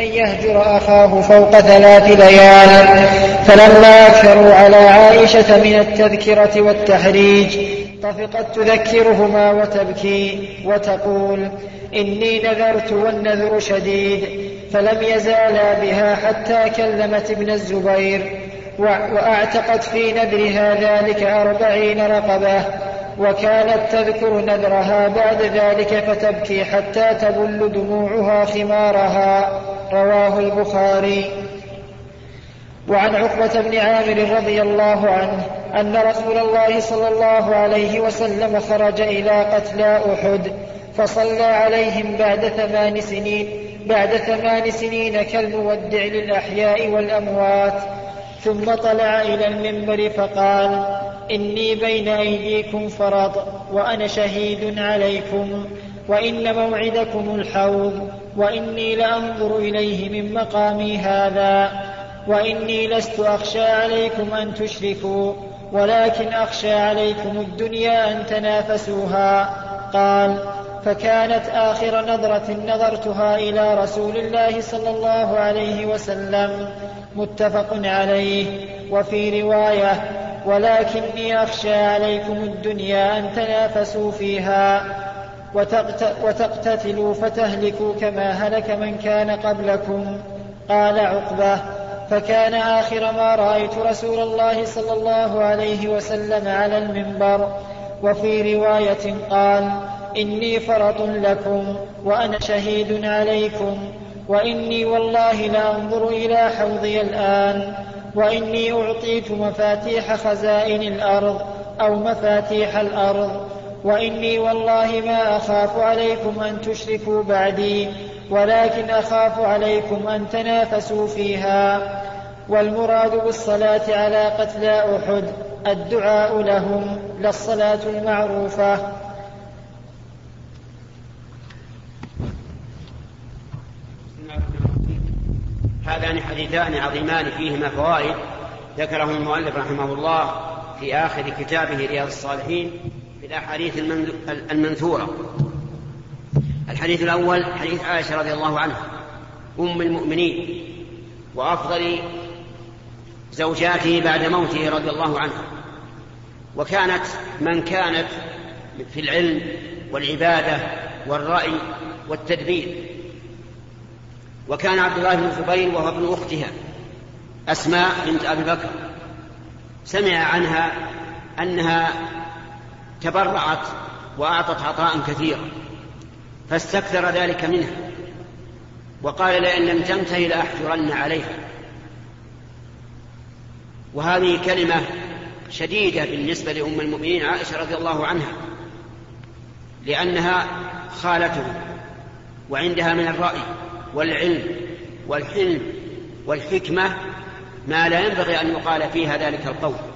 أن يهجر أخاه فوق ثلاث ليال. فلما أكثروا على عائشة من التذكرة والتحريج طفقت تذكرهما وتبكي وتقول إني نذرت والنذر شديد فلم يزالا بها حتى كلمت ابن الزبير وأعتقت في نذرها ذلك أربعين رقبة وكانت تذكر نذرها بعد ذلك فتبكي حتى تبل دموعها خمارها. رواه البخاري. وعن عقبة بن عامر رضي الله عنه أن رسول الله صلى الله عليه وسلم خرج إلى قتلى أحد فصلى عليهم بعد ثمان سنين بعد ثمان سنين كالمودع للأحياء والأموات. ثم طلع إلى المنبر فقال إني بين أيديكم فرط وأنا شهيد عليكم. وإن موعدكم الحوض وإني لأنظر إليه من مقامي هذا وإني لست أخشى عليكم أن تشركوا ولكن أخشى عليكم الدنيا أن تنافسوها. قال فكانت آخر نظرة نظرتها إلى رسول الله صلى الله عليه وسلم. متفق عليه. وفي رواية ولكني أخشى عليكم الدنيا أن تنافسوا فيها. وتقتتلوا فتهلكوا كما هلك من كان قبلكم. قال عقبة فكان آخر ما رأيت رسول الله صلى الله عليه وسلم على المنبر. وفي رواية قال إني فرط لكم وأنا شهيد عليكم وإني والله لأنظر إلى حوضي الآن وإني أعطيت مفاتيح خزائن الأرض أو مفاتيح الأرض. وإني والله ما أخاف عليكم أن تشركوا بعدي ولكن أخاف عليكم أن تنافسوا فيها. والمراد بالصلاة على قتلى أحد الدعاء لهم لا الصلاة المعروفة. هذان حديثان عظيمان فيهما فوائد. ذكرهم المؤلف رحمه الله في آخر كتابه رياض الصالحين. الأحاديث المنثورة. الحديث الأول حديث عائشة رضي الله عنها أم المؤمنين وأفضل زوجاته بعد موته رضي الله عنها وكانت من كانت في العلم والعبادة والرأي والتدبير. وكان عبد الله بن الزبير وهو ابن أختها أسماء بنت أبي بكر. سمع عنها أنها تبرعت وأعطت عطاء كثيرا فاستكثر ذلك منها وقال لئن لم تنتهي لأحجرن عليها. وهذه كلمة شديدة بالنسبة لأم المؤمنين عائشة رضي الله عنها لأنها خالته وعندها من الرأي والعلم والحلم والحكمة ما لا ينبغي أن يقال فيها ذلك القول.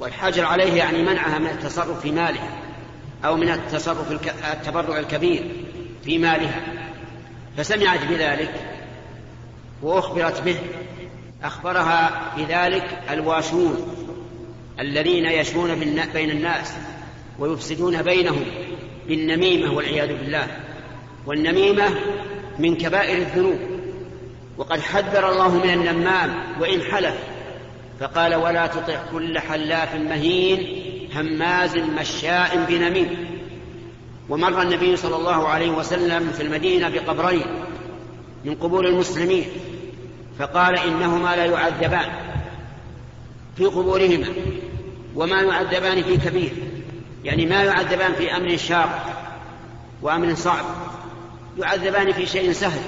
والحجر عليه يعني منعها من التصرف في مالها أو من التصرف التبرع الكبير في مالها. فسمعت بذلك وأخبرت به. أخبرها بذلك الواشون الذين يشون بين الناس ويفسدون بينهم بالنميمة والعياذ بالله. والنميمة من كبائر الذنوب. وقد حذر الله من النمام وإن حلف. فقال ولا تطع كل حلاف مهين هماز مشاء بنميم. ومر النبي صلى الله عليه وسلم في المدينة بقبرين من قبور المسلمين فقال إنهما لا يعذبان في قبورهما وما يعذبان في كبير يعني ما يعذبان في أمر شاق وأمر صعب يعذبان في شيء سهل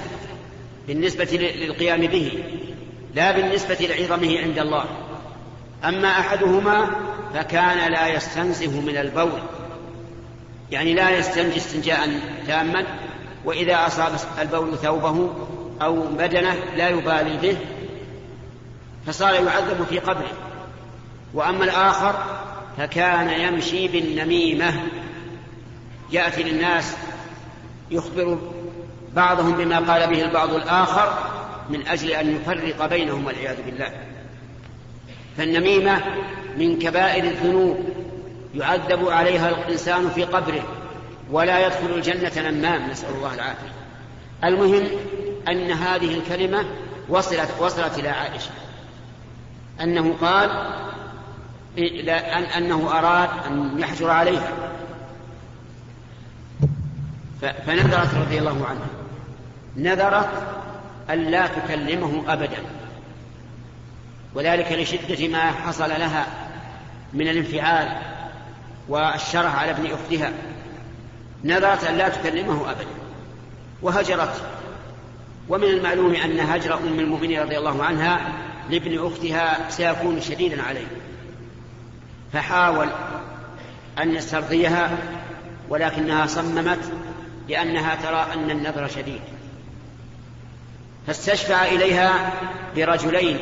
بالنسبة للقيام به. لا بالنسبة لعظمه عند الله. أما أحدهما فكان لا يستنزه من البول. يعني لا يستنجي استنجاء تاما وإذا أصاب البول ثوبه أو بدنه لا يبالي به فصار يعذب في قبره. وأما الآخر فكان يمشي بالنميمة. يأتي للناس يخبر بعضهم بما قال به البعض الآخر من أجل أن يفرق بينهم والعياذ بالله. فالنميمة من كبائر الذنوب يعذب عليها الإنسان في قبره ولا يدخل الجنة نمام نسأل الله العافية. المهم أن هذه الكلمة وصلت وصلت إلى عائشة. أنه قال أنه أراد أن يحجر عليها. فنذرت رضي الله عنها. نذرت ألا تكلمه أبدا. وذلك لشدة ما حصل لها من الانفعال والشره على ابن أختها. نذرت أن لا تكلمه أبدا. وهجرت. ومن المعلوم أن هجر أم المؤمنين رضي الله عنها لابن أختها سيكون شديدا عليه. فحاول أن يسترضيها ولكنها صممت لأنها ترى أن النذر شديد. فاستشفع إليها برجلين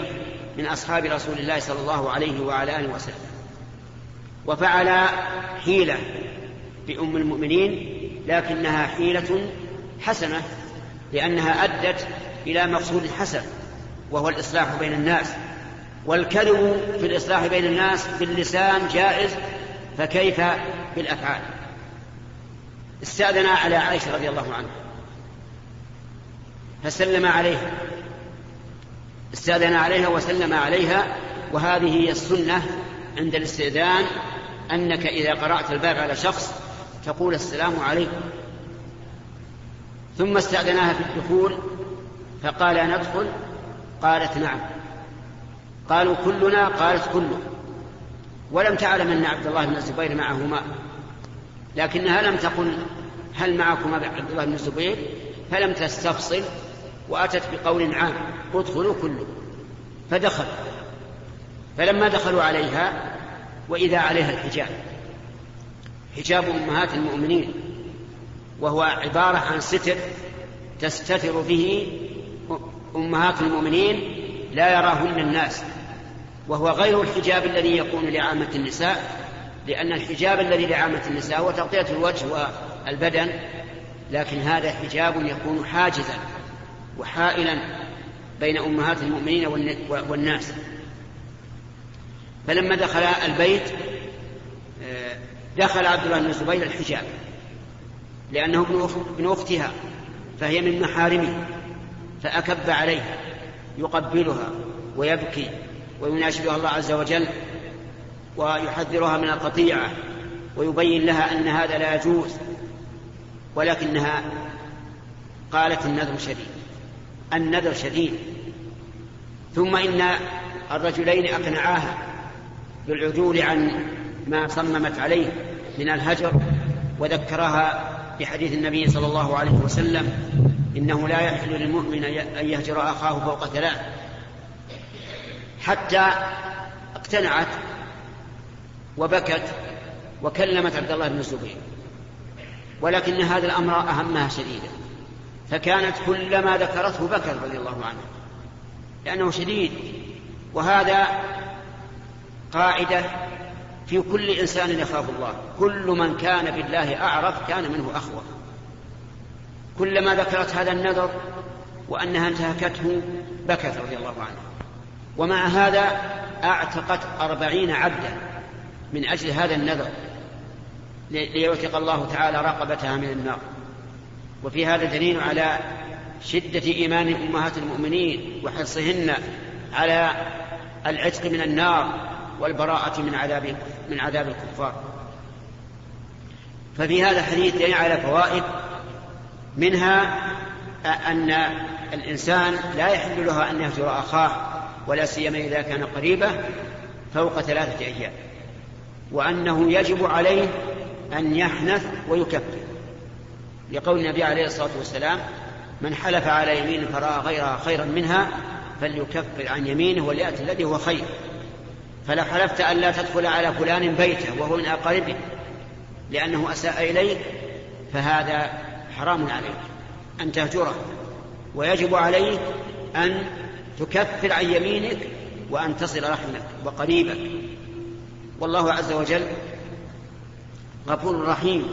من أصحاب رسول الله صلى الله عليه وعلى آله وسلم. وفعل حيلة بأم المؤمنين لكنها حيلة حسنة لأنها أدت إلى مقصود حسن وهو الإصلاح بين الناس. والكذب في الإصلاح بين الناس باللسان جائز فكيف بالأفعال؟ استأذن على عائشة رضي الله عنها. فسلم عليها استأذن عليها وسلم عليها وهذه هي السنة عند الاستئذان أنك إذا قرأت الباب على شخص تقول السلام عليكم. ثم استأذناها في الدخول فقال ندخل قالت نعم. قالوا كلنا؟ قالت كله. ولم تعلم أن عبد الله بن الزبير معهما. لكنها لم تقل هل معكما عبد الله بن الزبير؟ فلم تستفصل. وأتت بقول عام ادخلوا كله فدخل. فلما دخلوا عليها وإذا عليها الحجاب. حجاب أمهات المؤمنين وهو عبارة عن ستر تستتر به أمهات المؤمنين لا يراهن الناس. وهو غير الحجاب الذي يكون لعامة النساء لأن الحجاب الذي لعامة النساء هو تغطية الوجه والبدن لكن هذا حجاب يكون حاجزا. وحائلا بين أمهات المؤمنين والناس. فلما دخل البيت آه، دخل عبد الله بن الزبير الحجاب لأنه ابن أختها فهي من محارمه فأكب عليها يقبلها ويبكي ويناشدها الله عز وجل ويحذرها من القطيعة ويبين لها أن هذا لا يجوز ولكنها قالت النذر شديد. النذر شديد. ثم إن الرجلين أقنعاها بالعدول عن ما صممت عليه من الهجر وذكرها بحديث النبي صلى الله عليه وسلم إنه لا يحل للمؤمن أن يهجر أخاه فوق ثلاث. حتى اقتنعت وبكت وكلمت عبد الله بن الزبير ولكن هذا الأمر أهمها شديدا. فكانت كلما ذكرته بكت رضي الله عنه لأنه شديد. وهذا قاعدة في كل إنسان يخاف الله. كل من كان بالله أعرف كان منه أخوف كلما ذكرت هذا النذر وأنها انتهكته بكت رضي الله عنها ومع هذا أعتقت أربعين عبدا من أجل هذا النذر ليوثق الله تعالى رقبتها من النار. وفي هذا دليل على شدة إيمان أمهات المؤمنين وحرصهن على العتق من النار والبراءة من عذاب من عذاب الكفار. ففي هذا الحديث دليل على فوائد منها أن الإنسان لا يحل له أن يهجر أخاه ولا سيما إذا كان قريبه فوق ثلاثة أيام وأنه يجب عليه أن يحنث ويكفر لقول النبي عليه الصلاة والسلام من حلف على يمين فرأى غيرها خيرا منها فليكفر عن يمينه وليأتي الذي هو خير. فلو حلفت أن لا تدخل على فلان بيته وهو من أقاربه لأنه أساء إليك فهذا حرام عليك. أن تهجره ويجب عليك أن تكفر عن يمينك وأن تصل رحمك وقريبك. والله عز وجل غفور رحيم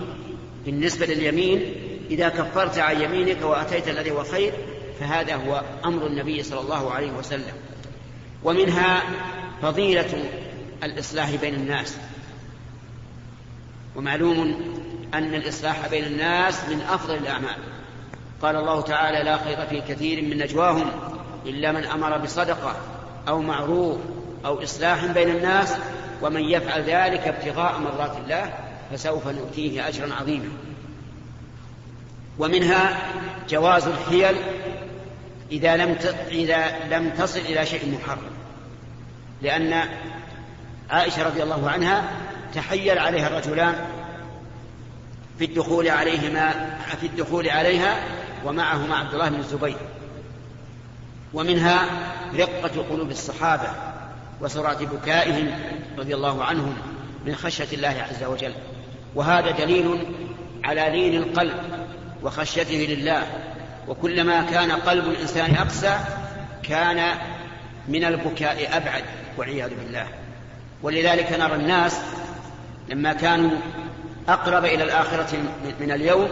بالنسبة لليمين إذا كفرت عن يمينك وأتيت الذي هو خير فهذا هو أمر النبي صلى الله عليه وسلم. ومنها فضيلة الإصلاح بين الناس. ومعلوم أن الإصلاح بين الناس من أفضل الأعمال. قال الله تعالى لا خير في كثير من نجواهم إلا من أمر بصدقة أو معروف أو إصلاح بين الناس ومن يفعل ذلك ابتغاء مرضات الله فسوف نؤتيه أجرا عظيما. ومنها جواز الحيل إذا لم إذا لم تصل إلى شيء محرم لأن عائشة رضي الله عنها تحيل عليها الرجلان في الدخول عليهما في الدخول عليها ومعهما عبد الله بن الزبير. ومنها رقة قلوب الصحابة وسرعة بكائهم رضي الله عنهم من خشية الله عز وجل. وهذا دليل على لين القلب. وخشيته لله. وكلما كان قلب الإنسان أقسى كان من البكاء أبعد والعياذ بالله. ولذلك نرى الناس لما كانوا أقرب إلى الآخرة من اليوم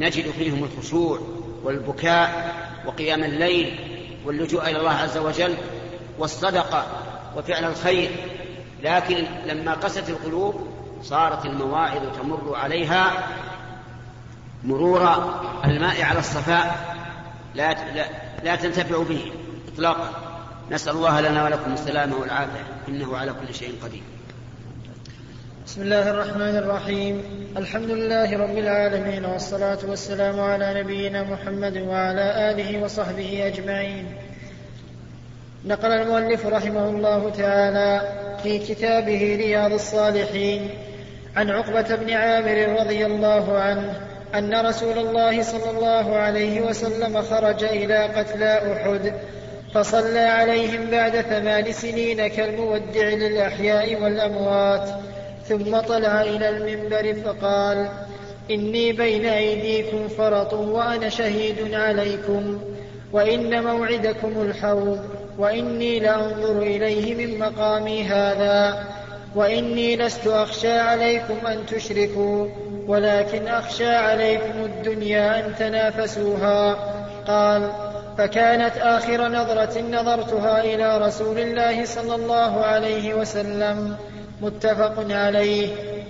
نجد فيهم الخشوع والبكاء وقيام الليل واللجوء إلى الله عز وجل والصدقة وفعل الخير. لكن لما قست القلوب صارت المواعظ تمر عليها مرور الماء على الصفاء لا, لا, تنتفع به إطلاقا. نسأل الله لنا ولكم السلامة والعافية. إنه على كل شيء قدير. بسم الله الرحمن الرحيم. الحمد لله رب العالمين والصلاة والسلام على نبينا محمد وعلى آله وصحبه أجمعين. نقل المؤلف رحمه الله تعالى في كتابه رياض الصالحين عن عقبة بن عامر رضي الله عنه أن رسول الله صلى الله عليه وسلم خرج إلى قتلى أحد فصلى عليهم بعد ثمان سنين كالمودع للأحياء والأموات ثم طلع إلى المنبر فقال إني بين أيديكم فرط وأنا شهيد عليكم وإن موعدكم الحوض وإني لأنظر إليه من مقامي هذا وإني لست أخشى عليكم أن تشركوا. ولكن أخشى عليكم الدنيا أن تنافسوها. قال فكانت آخر نظرة نظرتها إلى رسول الله صلى الله عليه وسلم. متفق عليه.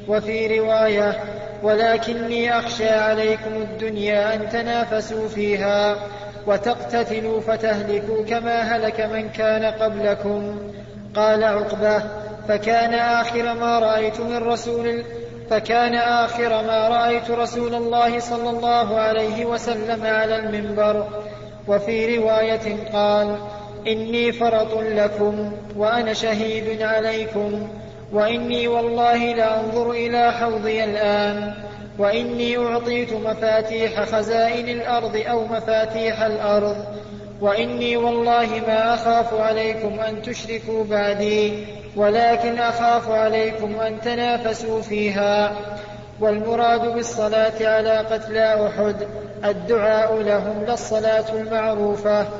وفي رواية ولكني أخشى عليكم الدنيا أن تنافسوا فيها وتقتتلوا فتهلكوا كما هلك من كان قبلكم. قال عقبة فكان آخر ما رأيت من رسول فكان آخر ما رأيت رسول الله صلى الله عليه وسلم على المنبر. وفي رواية قال إني فرط لكم وأنا شهيد عليكم وإني والله لأنظر إلى حوضي الآن وإني أعطيت مفاتيح خزائن الأرض أو مفاتيح الأرض وإني والله ما أخاف عليكم أن تشركوا بعدي. ولكن أخاف عليكم أن تنافسوا فيها. والمراد بالصلاة على قتلى أحد الدعاء لهم لا الصلاة المعروفة. بسم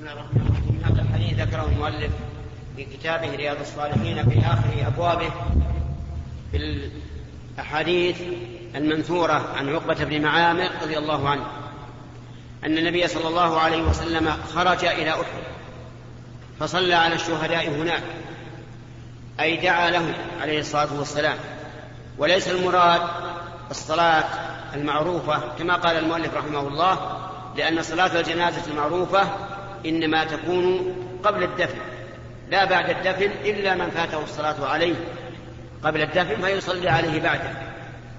الله الرحمن الرحيم. هذا الحديث ذكره المؤلف في كتابه رياض الصالحين في آخر أبوابه في الأحاديث المنثورة عن عقبة بن معامر رضي الله عنه. أن النبي صلى الله عليه وسلم خرج إلى أحد فصلى على الشهداء هناك أي دعا لهم عليه الصلاة والسلام. وليس المراد الصلاة المعروفة كما قال المؤلف رحمه الله لأن صلاة الجنازة المعروفة إنما تكون قبل الدفن لا بعد الدفن إلا من فاته الصلاة عليه. قبل الدفن فيصلي عليه بعده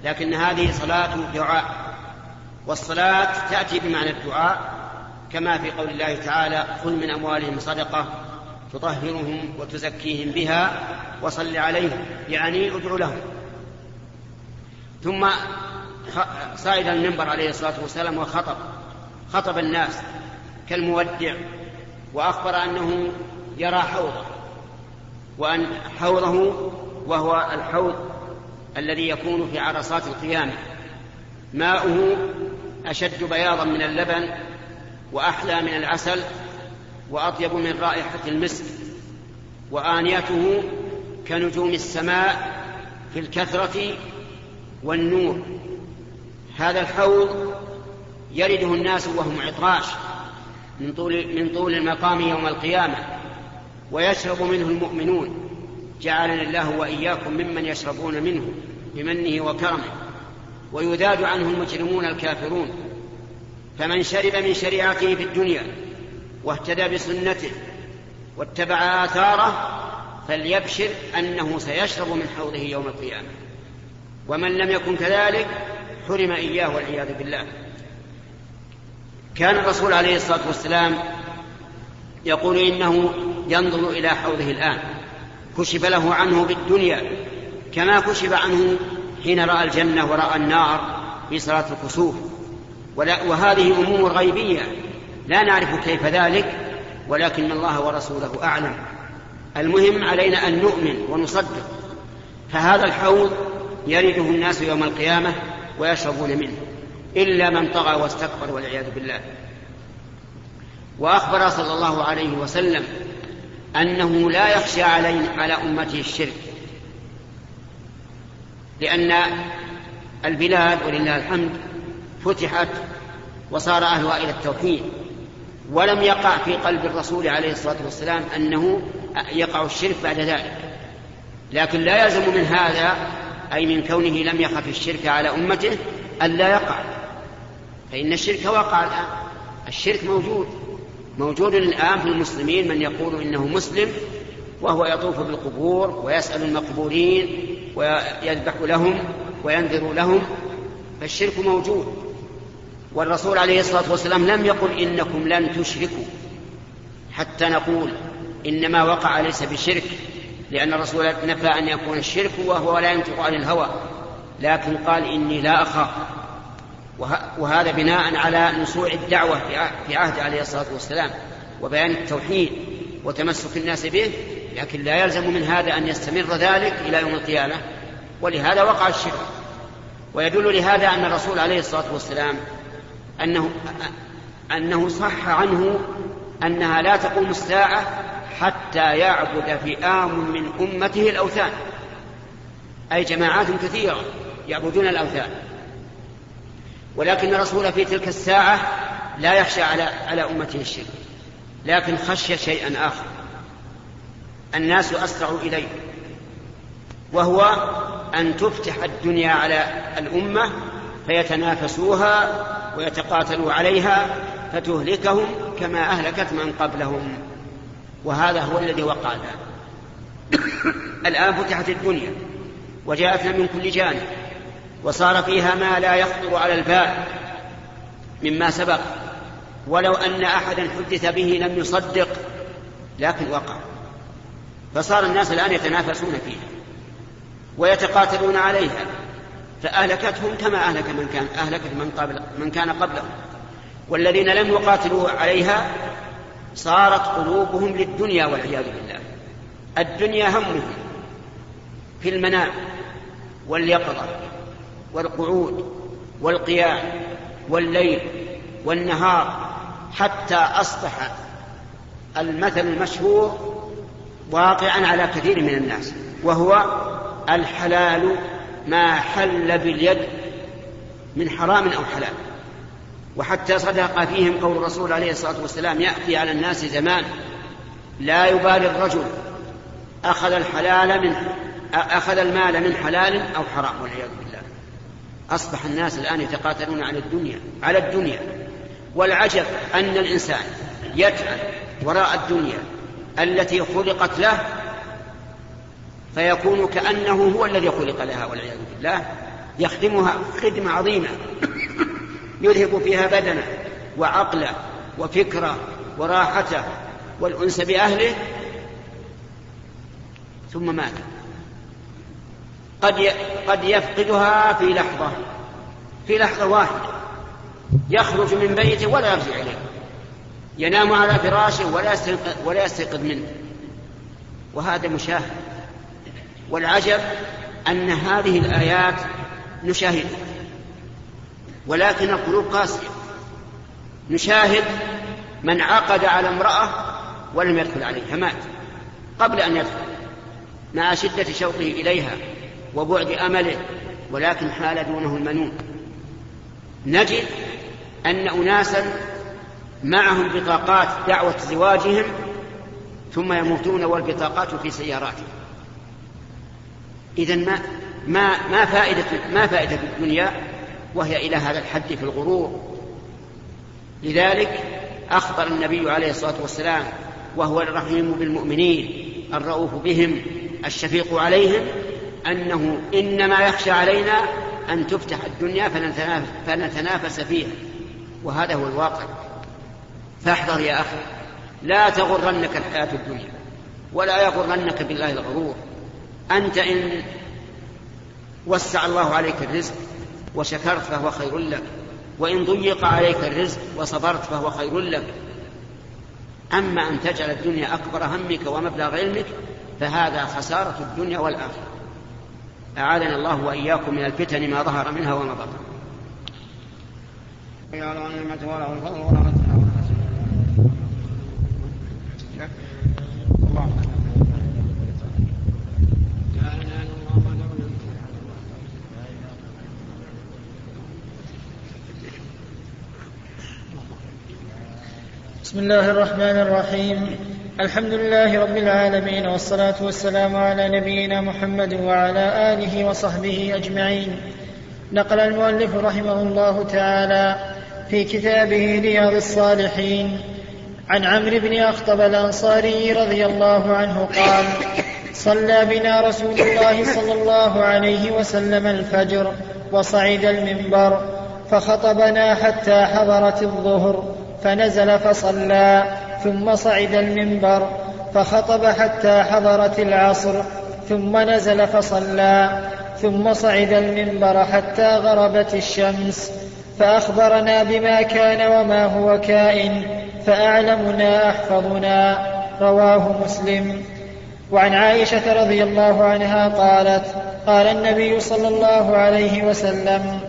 لكن هذه صلاة دعاء. والصلاة تأتي بمعنى الدعاء كما في قول الله تعالى خذ من أموالهم صدقة تطهرهم وتزكيهم بها وصل عليهم. يعني ادعو لهم. ثم صعد المنبر عليه الصلاة والسلام وخطب خطب الناس كالمودع وأخبر أنه يرى حوضه وأن حوضه وهو الحوض الذي يكون في عرصات القيامة. ماؤه أشد بياضا من اللبن وأحلى من العسل وأطيب من رائحة المسك وآنيته كنجوم السماء في الكثرة والنور. هذا الحوض يرده الناس وهم عطراش من طول من طول المقام يوم القيامة ويشرب منه المؤمنون. جعلنا الله وإياكم ممن يشربون منه بمنه وكرمه. ويذاد عنه المجرمون الكافرون. فمن شرب من شريعته في الدنيا واهتدى بسنته واتبع آثاره فليبشر أنه سيشرب من حوضه يوم القيامة. ومن لم يكن كذلك حرم إياه والعياذ بالله. كان الرسول عليه الصلاة والسلام يقول إنه ينظر إلى حوضه الآن. كشف له عنه بالدنيا كما كشف عنه حين رأى الجنة ورأى النار في صلاة الكسوف. وهذه أمور غيبية. لا نعرف كيف ذلك ولكن الله ورسوله أعلم. المهم علينا أن نؤمن ونصدق. فهذا الحوض يرده الناس يوم القيامة ويشربون منه إلا من طغى واستكبر والعياذ بالله. وأخبر صلى الله عليه وسلم أنه لا يخشى علي على أمته الشرك. لأن البلاد ولله الحمد فتحت وصار أهلها إلى التوحيد ولم يقع في قلب الرسول عليه الصلاة والسلام أنه يقع الشرك بعد ذلك. لكن لا يلزم من هذا أي من كونه لم يخف الشرك على أمته ألا يقع. فإن الشرك وقع الآن. الشرك موجود. موجود الآن في المسلمين من يقول إنه مسلم وهو يطوف بالقبور ويسأل المقبورين ويذبح لهم وينذر لهم فالشرك موجود. والرسول عليه الصلاة والسلام لم يقل إنكم لن تشركوا حتى نقول إنما وقع ليس بشرك لأن الرسول نفى أن يكون الشرك وهو لا ينطق عن الهوى. لكن قال إني لا أخاف. وهذا بناء على نسوع الدعوة في عهد عليه الصلاة والسلام وبيان التوحيد وتمسك الناس به لكن لا يلزم من هذا أن يستمر ذلك إلى يوم القيامة ولهذا وقع الشرك. ويدل لهذا أن الرسول عليه الصلاة والسلام أنه أنه صح عنه أنها لا تقوم الساعة حتى يعبد فئام من أمته الأوثان. أي جماعات كثيرة يعبدون الأوثان. ولكن الرسول في تلك الساعة لا يخشى على على أمته الشرك لكن خشي شيئا آخر. الناس أسرعوا إليه وهو أن تفتح الدنيا على الأمة فيتنافسوها ويتقاتلوا عليها فتهلكهم كما أهلكت من قبلهم. وهذا هو الذي وقع الآن الآن فتحت الدنيا وجاءتنا من كل جانب وصار فيها ما لا يخطر على البال مما سبق. ولو أن أحدا حدث به لم يصدق لكن وقع. فصار الناس الآن يتنافسون فيها ويتقاتلون عليها فأهلكتهم كما أهلك من كان أهلكت من قبل من كان قبلهم. والذين لم يقاتلوا عليها صارت قلوبهم للدنيا والعياذ بالله. الدنيا همهم في المنام واليقظة والقعود والقيام والليل والنهار حتى أصبح المثل المشهور واقعا على كثير من الناس وهو الحلال ما حل باليد من حرام أو حلال. وحتى صدق فيهم قول الرسول عليه الصلاة والسلام يأتي على الناس زمان لا يبالي الرجل أخذ الحلال من أخذ المال من حلال أو حرام والعياذ بالله. أصبح الناس الآن يتقاتلون على الدنيا على الدنيا. والعجب أن الإنسان يتعب وراء الدنيا التي خلقت له فيكون كأنه هو الذي خلق لها والعياذ بالله. يخدمها خدمة عظيمة. يذهب فيها بدنه وعقله وفكره وراحته والأنس بأهله. ثم مات. قد قد يفقدها في لحظة في لحظة واحدة. يخرج من بيته ولا يرجع إليه. ينام على فراشه ولا يستيقظ ولا يستيقظ منه. وهذا مشاهد. والعجب أن هذه الآيات نشاهدها ولكن القلوب قاسية. نشاهد من عقد على امرأة ولم يدخل عليها مات قبل أن يدخل. مع شدة شوقه إليها وبعد أمله ولكن حال دونه المنون. نجد أن أناسا معهم بطاقات دعوة زواجهم ثم يموتون والبطاقات في سياراتهم. إذا ما ما ما فائدة ما فائدة الدنيا وهي إلى هذا الحد في الغرور. لذلك أخبر النبي عليه الصلاة والسلام وهو الرحيم بالمؤمنين الرؤوف بهم الشفيق عليهم أنه إنما يخشى علينا أن تفتح الدنيا فنتنافس, فيها. وهذا هو الواقع. فاحذر يا أخي لا تغرنك الحياة الدنيا ولا يغرنك بالله الغرور. أنت إن وسع الله عليك الرزق وشكرت فهو خير لك وإن ضيق عليك الرزق وصبرت فهو خير لك. أما أن تجعل الدنيا أكبر همك ومبلغ علمك فهذا خسارة الدنيا والآخرة. أعاذنا الله وإياكم من الفتن ما ظهر منها وما بطن. بسم الله الرحمن الرحيم. الحمد لله رب العالمين والصلاة والسلام على نبينا محمد وعلى آله وصحبه أجمعين. نقل المؤلف رحمه الله تعالى في كتابه رياض الصالحين. عن عمرو بن أخطب الأنصاري رضي الله عنه قال صلى بنا رسول الله صلى الله عليه وسلم الفجر وصعد المنبر فخطبنا حتى حضرت الظهر فنزل فصلى ثم صعد المنبر فخطب حتى حضرت العصر ثم نزل فصلى ثم صعد المنبر حتى غربت الشمس فأخبرنا بما كان وما هو كائن فاعلمنا أحفظنا رواه مسلم. وعن عائشة رضي الله عنها قالت قال النبي صلى الله عليه وسلم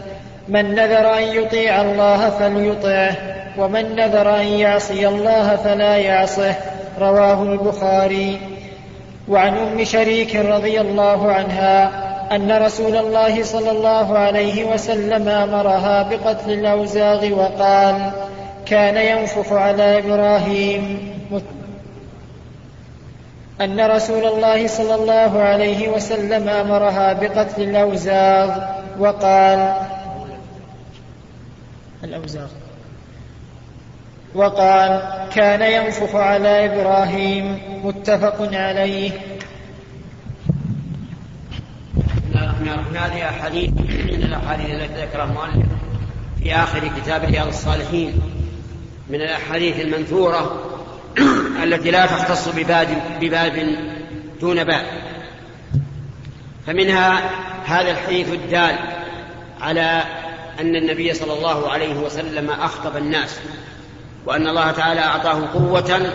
من نذر أن يطيع الله فليطعه ومن نذر أن يعصي الله فلا يعصه. رواه البخاري. وعن أم شريك رضي الله عنها أن رسول الله صلى الله عليه وسلم أمرها بقتل الأوزاغ وقال كان ينفخ على إبراهيم. أن رسول الله صلى الله عليه وسلم أمرها بقتل الأوزاغ وقال الأوزاغ. وقال كان ينفخ على إبراهيم. متفق عليه. هذه أحاديث من الأحاديث التي ذكرها المؤلف في آخر كتاب رياض الصالحين. من الأحاديث المنثورة التي لا تختص بباب بباب دون باب. فمنها هذا الحديث الدال على أن النبي صلى الله عليه وسلم أخطب الناس وأن الله تعالى أعطاه قوة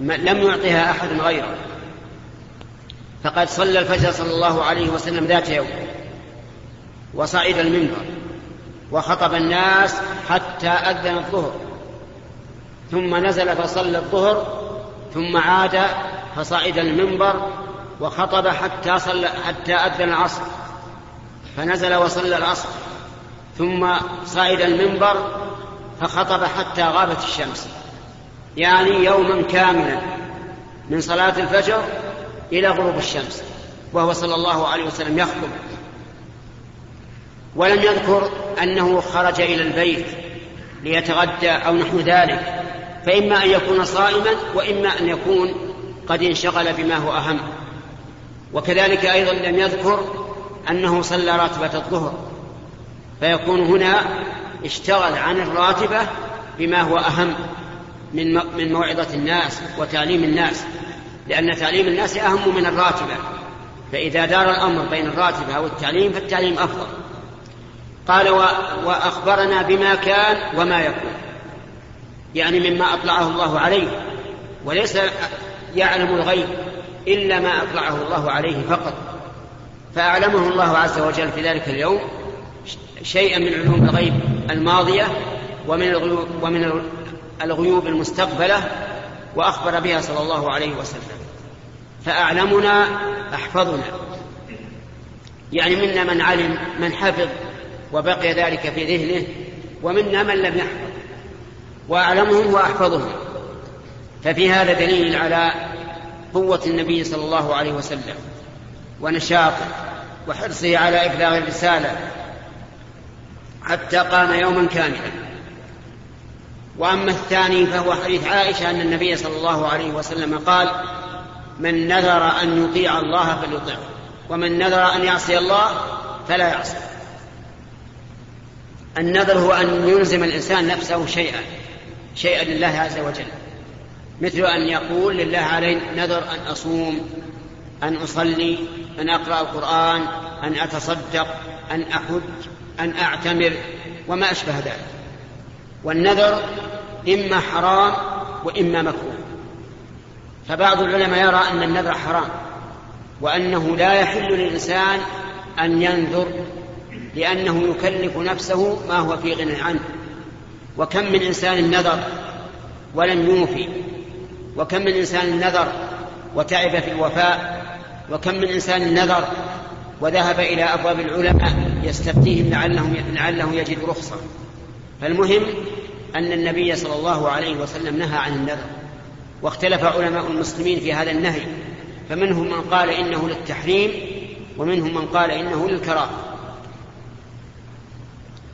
لم يعطها أحد غيره. فقد صلى الفجر صلى الله عليه وسلم ذات يوم وصعد المنبر وخطب الناس حتى أذن الظهر. ثم نزل فصلى الظهر ثم عاد فصعد المنبر وخطب حتى صلى حتى أذن العصر. فنزل وصلى العصر ثم صعد المنبر فخطب حتى غابت الشمس. يعني يوما كاملا من صلاة الفجر إلى غروب الشمس وهو صلى الله عليه وسلم يخطب. ولم يذكر أنه خرج إلى البيت. ليتغدى أو نحو ذلك فإما أن يكون صائما وإما أن يكون قد انشغل بما هو أهم. وكذلك أيضا لم يذكر أنه صلى راتبة الظهر فيكون هنا اشتغل عن الراتبة بما هو أهم من من موعظة الناس وتعليم الناس لأن تعليم الناس أهم من الراتبة. فإذا دار الأمر بين الراتبة أو التعليم فالتعليم أفضل. قال وأخبرنا بما كان وما يكون. يعني مما أطلعه الله عليه. وليس يعلم الغيب إلا ما أطلعه الله عليه فقط. فأعلمه الله عز وجل في ذلك اليوم شيئا من علوم الغيب الماضية ومن الغيوب, ومن الغيوب المستقبلة وأخبر بها صلى الله عليه وسلم. فأعلمنا أحفظنا. يعني منا من علم من حفظ وبقي ذلك في ذهنه ومنا من لم يحفظ وأعلمهم وأحفظهم. ففي هذا دليل على قوة النبي صلى الله عليه وسلم ونشاطه وحرصه على إبلاغ الرسالة حتى قام يوما كاملا. وأما الثاني فهو حديث عائشة أن النبي صلى الله عليه وسلم قال من نذر أن يطيع الله فليطعه ومن نذر أن يعصي الله فلا يعصي النذر هو أن يلزم الإنسان نفسه شيئا شيئا لله عز وجل. مثل أن يقول لله علي نذر أن أصوم أن أصلي أن أقرأ القرآن أن أتصدق أن أحج أن أعتمر وما أشبه ذلك. والنذر إما حرام وإما مكروه. فبعض العلماء يرى أن النذر حرام وأنه لا يحل للإنسان أن ينذر لأنه يكلف نفسه ما هو في غنى عنه. وكم من إنسان نذر ولم يوفي. وكم من إنسان نذر وتعب في الوفاء. وكم من إنسان نذر وذهب إلى أبواب العلماء يستفتيهم لعلهم لعله يجد رخصة. فالمهم أن النبي صلى الله عليه وسلم نهى عن النذر. واختلف علماء المسلمين في هذا النهي. فمنهم من قال إنه للتحريم ومنهم من قال إنه للكراهة.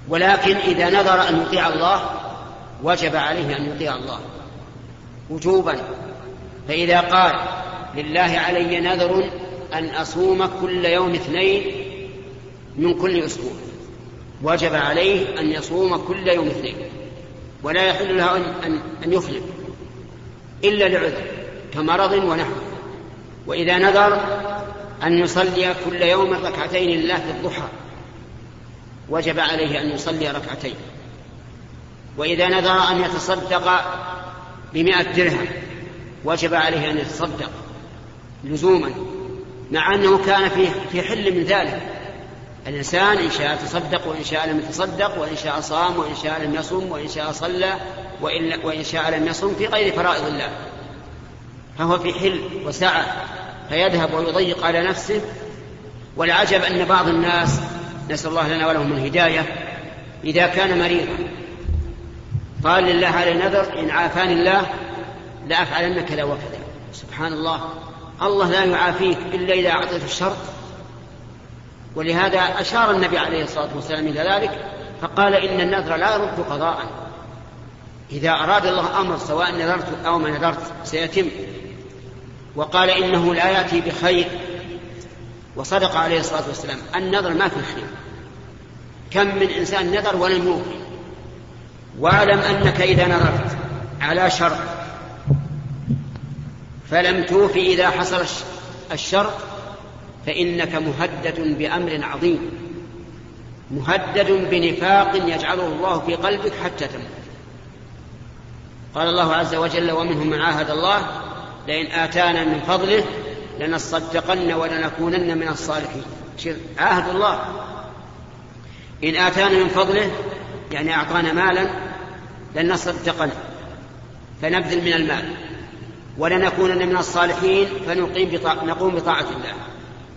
ولكن إذا نذر أن يطيع الله وجب عليه أن يطيع الله. وجوبا. فإذا قال لله علي نذر أن أصوم كل يوم اثنين من كل أسبوع. وجب عليه أن يصوم كل يوم اثنين. ولا يحل له ان ان يخلف إلا لعذر كمرض ونحوه. وإذا نذر أن يصلي كل يوم ركعتين لله في الضحى. وجب عليه أن يصلي ركعتين. وإذا نذر أن يتصدق بمئة درهم وجب عليه أن يتصدق لزوما مع أنه كان في في حل من ذلك. الإنسان إن شاء تصدق وإن شاء لم يتصدق وإن شاء صام وإن شاء لم يصم وإن شاء صلى وإن, وإن شاء لم يصم في غير فرائض الله. فهو في حل وسعة فيذهب ويضيق على نفسه. والعجب أن بعض الناس نسأل الله لنا ولهم الهداية إذا كان مريضا. قال لله على نذر إن عافاني الله لأفعلن كذا وكذا سبحان الله. الله لا يعافيك إلا إذا أعطيت الشرط ولهذا أشار النبي عليه الصلاة والسلام إلى ذلك فقال إن النذر لا يرد قضاء. إذا أراد الله أمر سواء نذرت أو ما نذرت سيتم. وقال إنه لا يأتي بخير وصدق عليه الصلاة والسلام النذر ما في خير كم من إنسان نذر ولم يوفي واعلم أنك إذا نذرت على شرط فلم توفي إذا حصل الشرط فإنك مهدد بأمر عظيم. مهدد بنفاق يجعله الله في قلبك حتى تموت. قال الله عز وجل ومنهم من عاهد الله لئن آتانا من فضله لنصدقن ولنكونن من الصالحين. عاهد الله. إن آتانا من فضله يعني أعطانا مالا لنصدقن فنبذل من المال. ولنكونن من الصالحين فنقيم بطاع... نقوم بطاعة الله.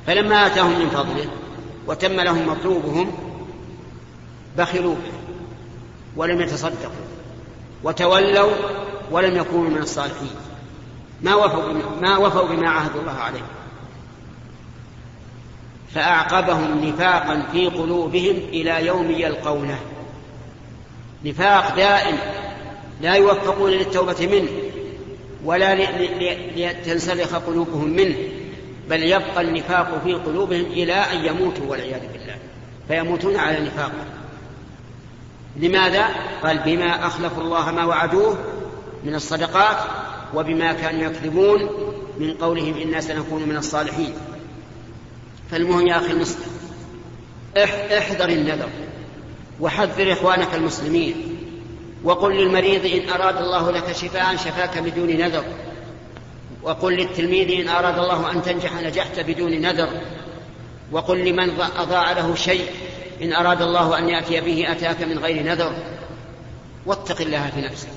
فلما آتاهم من فضله وتم لهم مطلوبهم بخلوا به ولم يتصدقوا وتولوا ولم يكونوا من الصالحين. ما وفوا بما, ما وفوا بما عاهدوا الله عليه. فأعقبهم نفاقا في قلوبهم إلى يوم يلقونه. نفاق دائم لا يوفقون للتوبة منه ولا لتنسلخ قلوبهم منه بل يبقى النفاق في قلوبهم إلى أن يموتوا والعياذ بالله. فيموتون على نفاق لماذا؟ قال بما أخلفوا الله ما وعدوه من الصدقات وبما كانوا يكذبون من قولهم إنا سنكون من الصالحين. فالمهم يا أخي المسلم احذر النذر وحذر إخوانك المسلمين وقل للمريض إن أراد الله لك شفاء شفاك بدون نذر وقل للتلميذ إن أراد الله أن تنجح نجحت بدون نذر وقل لمن أضاع له شيء إن أراد الله أن يأتي به أتاك من غير نذر. واتق الله في نفسك.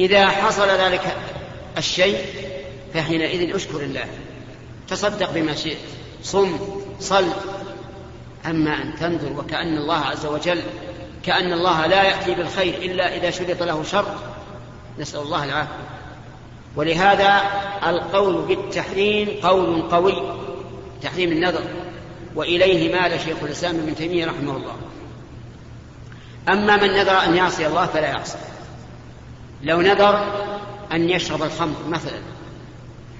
إذا حصل ذلك الشيء فحينئذ أشكر الله. تصدق بما شئت. صم صل. أما أن تنظر وكأن الله عز وجل كأن الله لا يأتي بالخير إلا إذا شرط له شر. نسأل الله العافية. ولهذا القول بالتحريم قول قوي تحريم النذر وإليه مال شيخ الإسلام ابن تيمية رحمه الله. أما من نذر أن يعصي الله فلا يعصي. لو نذر أن يشرب الخمر مثلا.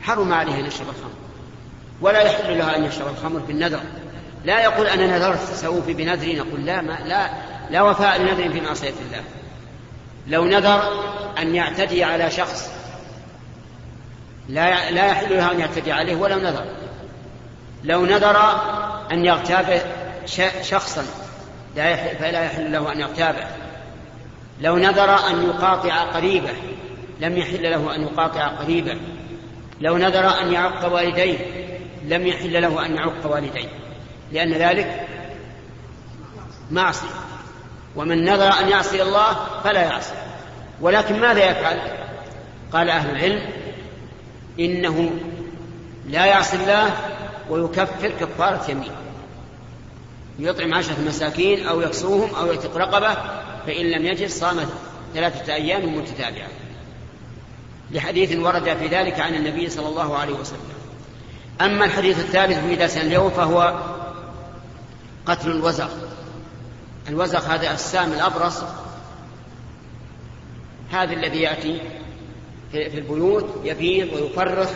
حرم عليه أن يشرب الخمر. ولا يحل له أن يشرب الخمر بالنذر. لا يقول أنا نذرت سأوفي بنذري نقول لا ما لا لا وفاء لنذر في معصية الله. لو نذر أن يعتدي على شخص لا لا يحل له أن يعتدي عليه ولو نذر. لو نذر أن يغتاب شخصا لا فلا يحل له أن يغتابه. لو نذر أن يقاطع قريبه لم يحل له أن يقاطع قريبه لو نذر أن يعق والديه لم يحل له أن يعق والديه. لأن ذلك معصية. ومن نذر أن يعصي الله فلا يعصي. ولكن ماذا يفعل؟ قال أهل العلم إنه لا يعصي الله ويكفر كفارة يمين. يطعم عشرة مساكين أو يكسوهم أو يعتق رقبة فإن لم يجد صام ثلاثة أيام متتابعة. لحديث ورد في ذلك عن النبي صلى الله عليه وسلم. أما الحديث الثالث في درسنا اليوم فهو قتل الوزغ. الوزغ هذا السام الأبرص هذا الذي يأتي في البيوت يبيض ويفرخ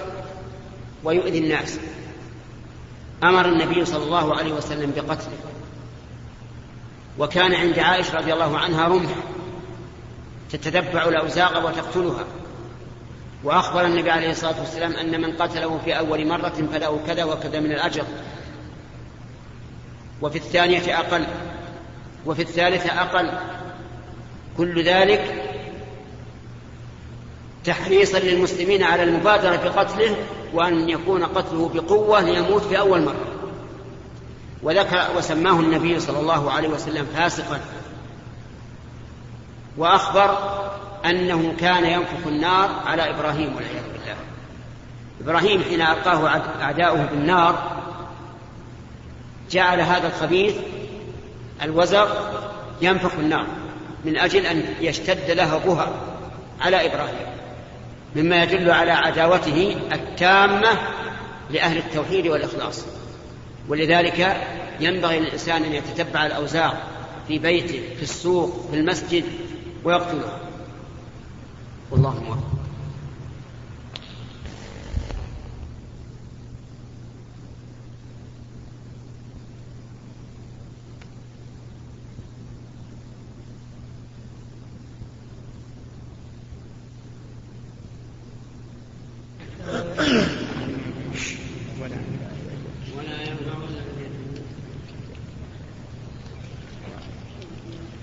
ويؤذي الناس. أمر النبي صلى الله عليه وسلم بقتله. وكان عند عائشة رضي الله عنها رمح تتتبع الأوزاق وتقتلها. وأخبر النبي عليه الصلاة والسلام أن من قتله في أول مرة فله كذا وكذا من الأجر. وفي الثانية أقل. وفي الثالثة أقل. كل ذلك تحريصا للمسلمين على المبادرة بقتله وأن يكون قتله بقوة ليموت في أول مرة. وذكر وسماه النبي صلى الله عليه وسلم فاسقا. وأخبر أنه كان ينفخ النار على إبراهيم والعياذ بالله. إبراهيم حين ألقاه أعداؤه بالنار جعل هذا الخبيث الوزر ينفخ النار من أجل أن يشتد لهبها على إبراهيم مما يدل على عداوته التامة لأهل التوحيد والإخلاص. ولذلك ينبغي للإنسان أن يتتبع الأوزار في بيته في السوق في المسجد ويقتلها والله موفق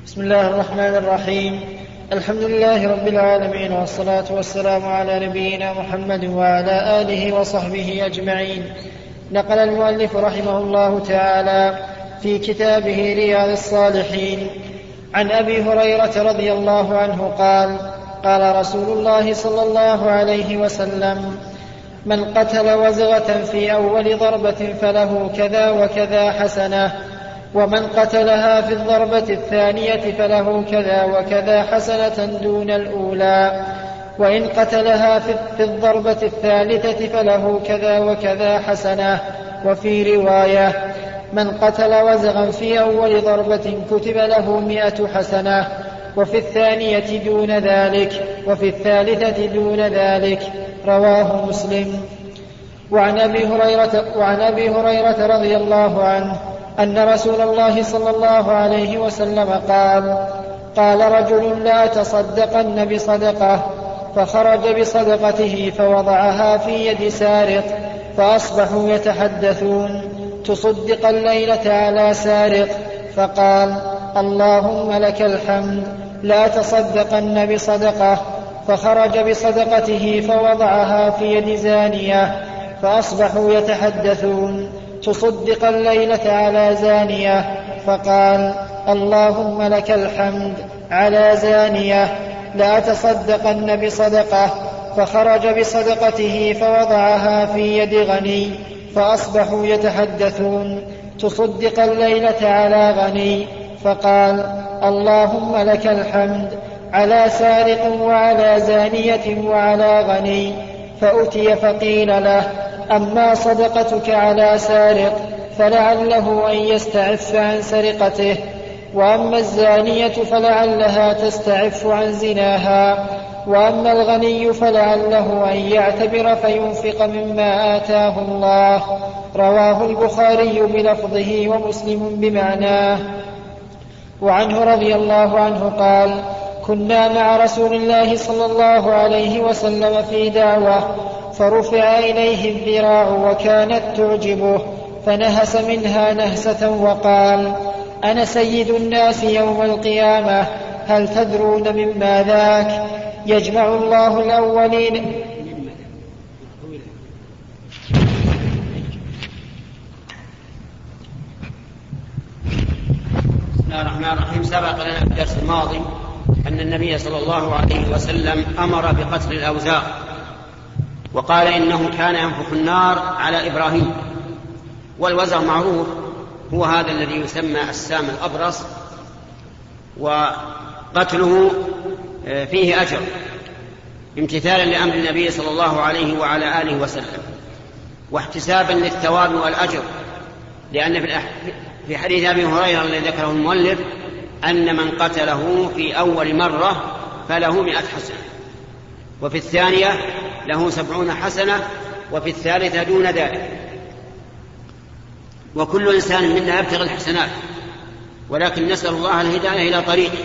بسم الله الرحمن الرحيم. الحمد لله رب العالمين والصلاة والسلام على نبينا محمد وعلى آله وصحبه أجمعين. نقل المؤلف رحمه الله تعالى في كتابه رياض الصالحين. عن أبي هريرة رضي الله عنه قال قال رسول الله صلى الله عليه وسلم من قتل وزغة في أول ضربة فله كذا وكذا حسنة ومن قتلها في الضربة الثانية فله كذا وكذا حسنة دون الأولى. وإن قتلها في الضربة الثالثة فله كذا وكذا حسنة. وفي رواية من قتل وزغا في أول ضربة كتب له مئة حسنة. وفي الثانية دون ذلك. وفي الثالثة دون ذلك. رواه مسلم. وعن أبي هريرة, وعن أبي هريرة رضي الله عنه أن رسول الله صلى الله عليه وسلم قال قال رجل لا تصدقن بصدقة فخرج بصدقته فوضعها في يد سارق فأصبحوا يتحدثون تصدق الليلة على سارق فقال اللهم لك الحمد لا تصدقن بصدقة فخرج بصدقته فوضعها في يد زانية فأصبحوا يتحدثون. تصدق الليلة على زانية فقال اللهم لك الحمد على زانية. لا تصدقن بصدقة فخرج بصدقته فوضعها في يد غني فأصبحوا يتحدثون تصدق الليلة على غني؟ فقال اللهم لك الحمد على سارق وعلى زانية وعلى غني فأتي فقيل له أما صدقتك على سارق فلعله أن يستعف عن سرقته وأما الزانية فلعلها تستعف عن زناها وأما الغني فلعله أن يعتبر فينفق مما آتاه الله. رواه البخاري بلفظه ومسلم بمعناه. وعنه رضي الله عنه قال كنا مع رسول الله صلى الله عليه وسلم في دعوة فرفع إليه الذراع وكانت تعجبه فنهس منها نهسة وقال أنا سيد الناس يوم القيامة هل تدرون مما ذاك؟ يجمع الله الأولين. بسم الله الرحمن الرحيم. سبق لنا في الدرس الماضي أن النبي صلى الله عليه وسلم أمر بقتل الأوزاع وقال إنه كان ينفخ النار على إبراهيم. والوزع معروف هو هذا الذي يسمى السام الأبرص وقتله آه، فيه أجر امتثالا لأمر النبي صلى الله عليه وعلى آله وسلم واحتسابا للثواب والأجر لأن في حديث أبي هريرة الذي ذكره المؤلف أن من قتله في أول مرة فله مئة حسنة وفي الثانية له سبعون حسنة وفي الثالثة دون ذلك. وكل إنسان منا يبتغي الحسنات ولكن نسأل الله الهداية إلى طريقه.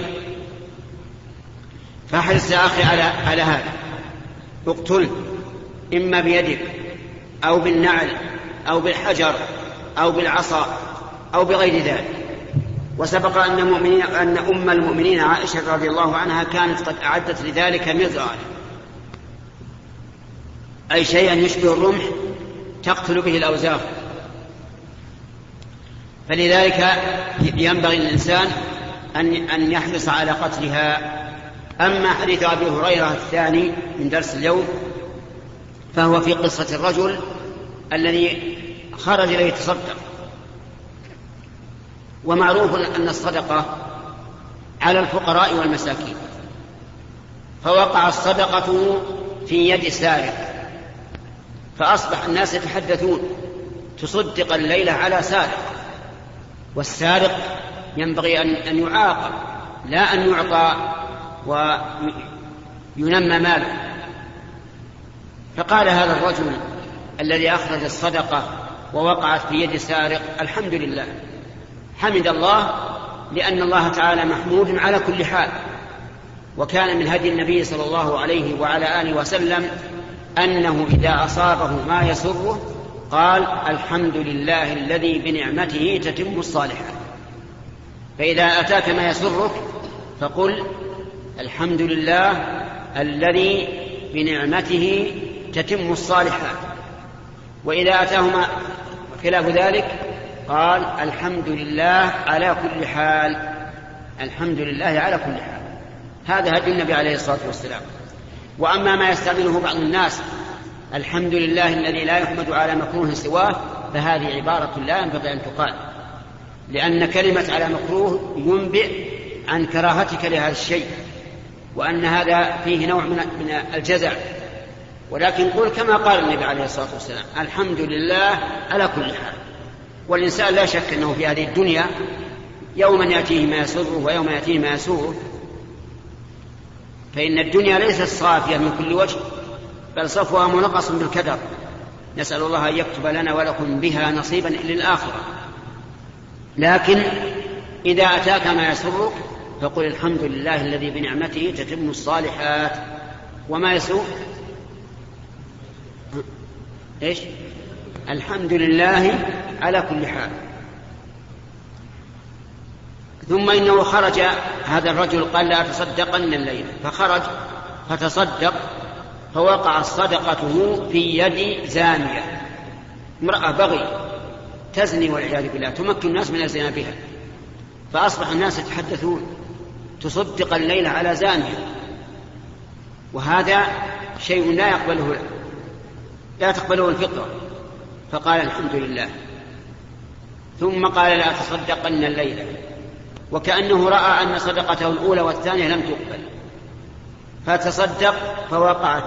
فاحرص يا أخي على على هذا. اقتله إما بيدك أو بالنعل أو بالحجر أو بالعصا أو بغير ذلك. وسبق أن, المؤمنين أن أم المؤمنين عائشة رضي الله عنها كانت قد أعدت لذلك مزرعا أي شيئا يشبه الرمح تقتل به الأوزار فلذلك ينبغي للإنسان أن أن يحرص على قتلها. أما حديث أبي هريرة الثاني من درس اليوم فهو في قصة الرجل الذي خرج ليتصدق ومعروف أن الصدقة على الفقراء والمساكين. فوقع الصدقة في يد سارق. فأصبح الناس يتحدثون. تصدق الليلة على سارق. والسارق ينبغي أن أن يعاقب لا أن يعطى وينمى ماله. فقال هذا الرجل الذي أخرج الصدقة ووقعت في يد سارق الحمد لله. حمد الله لأن الله تعالى محمود على كل حال. وكان من هدي النبي صلى الله عليه وعلى آله وسلم أنه إذا أصابه ما يسره قال الحمد لله الذي بنعمته تتم الصالحات. فإذا أتاك ما يسرك فقل الحمد لله الذي بنعمته تتم الصالحات. وإذا أتاهما خلاف ذلك قال الحمد لله على كل حال الحمد لله على كل حال. هذا هدي النبي عليه الصلاة والسلام. وأما ما يستعمله بعض الناس الحمد لله الذي لا يحمد على مكروه سواه فهذه عبارة لا ينبغي أن تقال. لأن كلمة على مكروه ينبئ عن كراهتك لهذا الشيء وأن هذا فيه نوع من الجزع. ولكن قل كما قال النبي عليه الصلاة والسلام الحمد لله على كل حال. والإنسان لا شك أنه في هذه الدنيا يوما يأتيه ما يسره ويوم يأتيه ما يسوءه فإن الدنيا ليست صافية من كل وجه بل صفوها منقص بالكدر. نسأل الله أن يكتب لنا ولكم بها نصيبا للآخرة. لكن إذا أتاك ما يسرك فقل الحمد لله الذي بنعمته تتم الصالحات. وما يسوء؟ إيش؟ الحمد لله على كل حال. ثم إنه خرج هذا الرجل قال لا تصدقن الليلة فخرج فتصدق فوقع صدقته في يد زانية امرأة بغي تزني والعياذ بالله تمكن الناس من الزنا بها فأصبح الناس يتحدثون تصدق الليلة على زانية وهذا شيء لا يقبله لا تقبله الفطرة فقال الحمد لله ثم قال لا تصدقن الليلة. وكأنه رأى أن صدقته الأولى والثانية لم تقبل. فتصدق فوقعت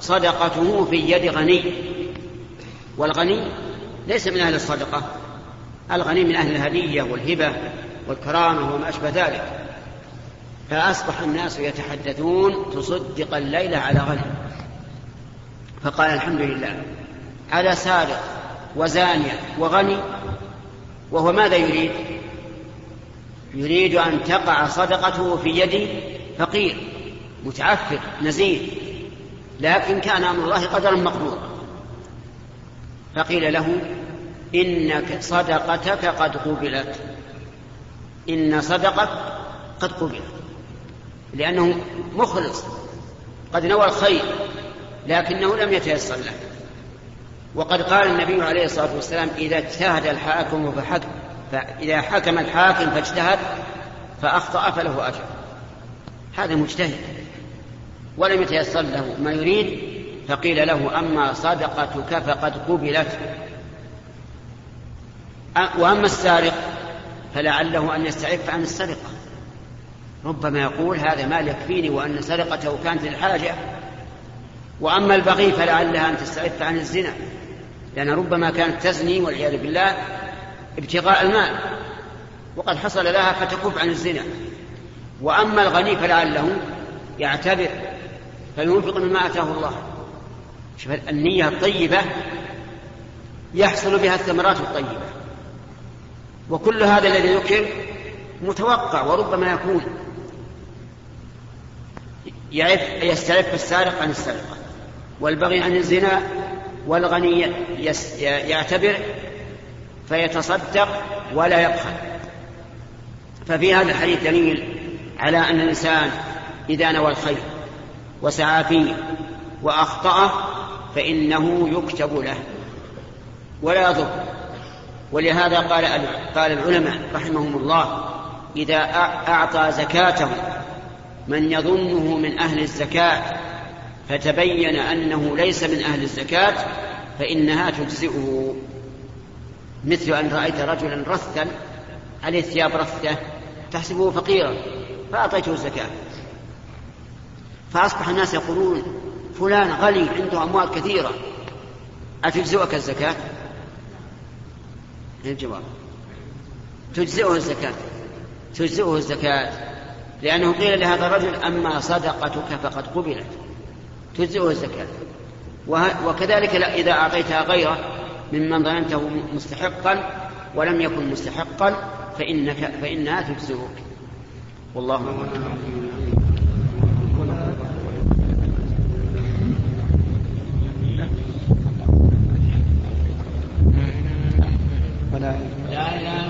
صدقته في يد غني. والغني ليس من أهل الصدقة. الغني من أهل الهدية والهبة والكرامة وما أشبه ذلك. فأصبح الناس يتحدثون تصدق الليلة على غنم فقال الحمد لله. على سارق وزانية وغني وهو ماذا يريد؟ يريد أن تقع صدقته في يد فقير متعفف نزيل لكن كان أمر الله قدرا مقدورا فقيل له إنك صدقتك قد قبلت. إن صدقك قد قبلت. لأنه مخلص قد نوى الخير لكنه لم يتيسر له. وقد قال النبي عليه الصلاة والسلام إذا اجتهد الحاكم فحكم. فإذا حكم الحاكم فاجتهد فأخطأ فله أجر. هذا مجتهد. ولم يتيسر له ما يريد فقيل له أما صدقتك فقد قبلت. وأما السارق فلعله أن يستعف عن السرقة. ربما يقول هذا مال يكفيني وأن سرقته كانت للحاجة. وأما البغي فلعلها أن تستعف عن الزنا لأن ربما كانت تزني والعياذ بالله ابتغاء المال وقد حصل لها فتكف عن الزنا. وأما الغني فلعله يعتبر فينفق مما آتاه الله. شوف النية الطيبة يحصل بها الثمرات الطيبة. وكل هذا الذي ذكر متوقع وربما يكون يعف يستعف السارق عن السرقة. والبغي عن الزنا والغني يعتبر فيتصدق ولا يبخل. ففي هذا الحديث دليل على أن الإنسان إذا نوى الخير وسعى فيه وأخطأه فإنه يكتب له ولا يضر. ولهذا قال قال العلماء رحمهم الله إذا أعطى زكاته من يظنه من أهل الزكاة فتبين أنه ليس من أهل الزكاة فإنها تجزئه. مثل أن رأيت رجلا رثا عليه ثياب رثة تحسبه فقيرا فأعطيته الزكاة. فأصبح الناس يقولون فلان غني عنده أموال كثيرة. أتجزئك الزكاة؟ الجواب. تجزئه الزكاة. تجزئه الزكاة. لأنه قيل لهذا الرجل أما صدقتك فقد قبلت. تجزئه الزكاة. وكذلك إذا أعطيتها غيره ممن ظننته مستحقا ولم يكن مستحقا فإنك فإنها تجزئك. والله لا إله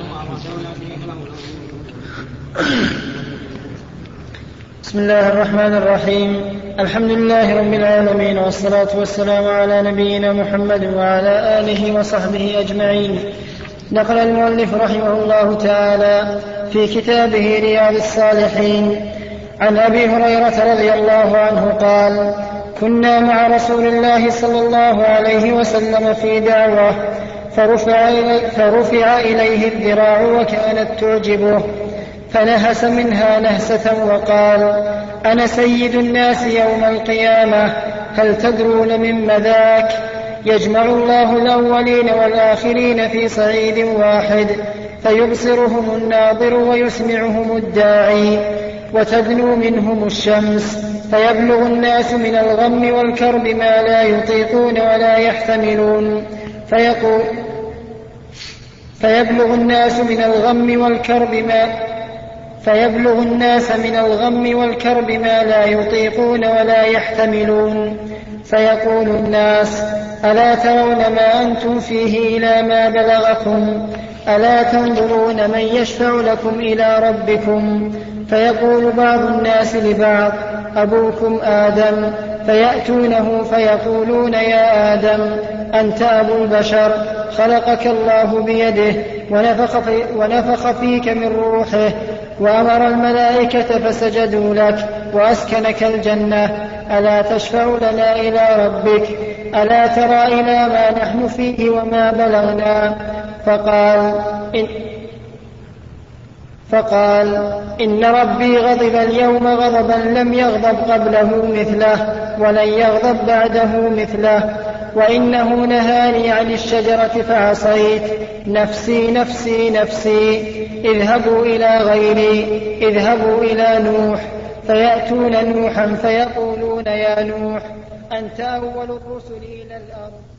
بسم الله الرحمن الرحيم. الحمد لله رب العالمين والصلاة والسلام على نبينا محمد وعلى آله وصحبه أجمعين. نقل المؤلف رحمه الله تعالى في كتابه رياض الصالحين. عن أبي هريرة رضي الله عنه قال كنا مع رسول الله صلى الله عليه وسلم في دعوة فرفع, فرفع إليه الذراع وكانت تعجبه. فنهس منها نهسة وقال أنا سيد الناس يوم القيامة هل تدرون مما ذاك يجمع الله الأولين والآخرين في صعيد واحد فيبصرهم الناظر ويسمعهم الداعي وتدنو منهم الشمس فيبلغ الناس من الغم والكرب ما لا يطيقون ولا يحتملون فيقول فيبلغ الناس من الغم والكرب ما فيبلغ الناس من الغم والكرب ما لا يطيقون ولا يحتملون. فيقول الناس ألا ترون ما أنتم فيه إلى ما بلغكم؟ ألا تنظرون من يشفع لكم إلى ربكم؟ فيقول بعض الناس لبعض أبوكم آدم فيأتونه فيقولون يا آدم أنت أبو البشر خلقك الله بيده ونفخ, في ونفخ فيك من روحه وأمر الملائكة فسجدوا لك وأسكنك الجنة. ألا تشفع لنا إلى ربك؟ ألا ترى إلى ما نحن فيه وما بلغنا؟ فقال إن فقال إن ربي غضب اليوم غضبا لم يغضب قبله مثله. ولن يغضب بعده مثله وإنه نهاني عن الشجرة فعصيت نفسي نفسي نفسي اذهبوا إلى غيري اذهبوا إلى نوح فيأتون نوحا فيقولون يا نوح أنت أول الرسل إلى الأرض.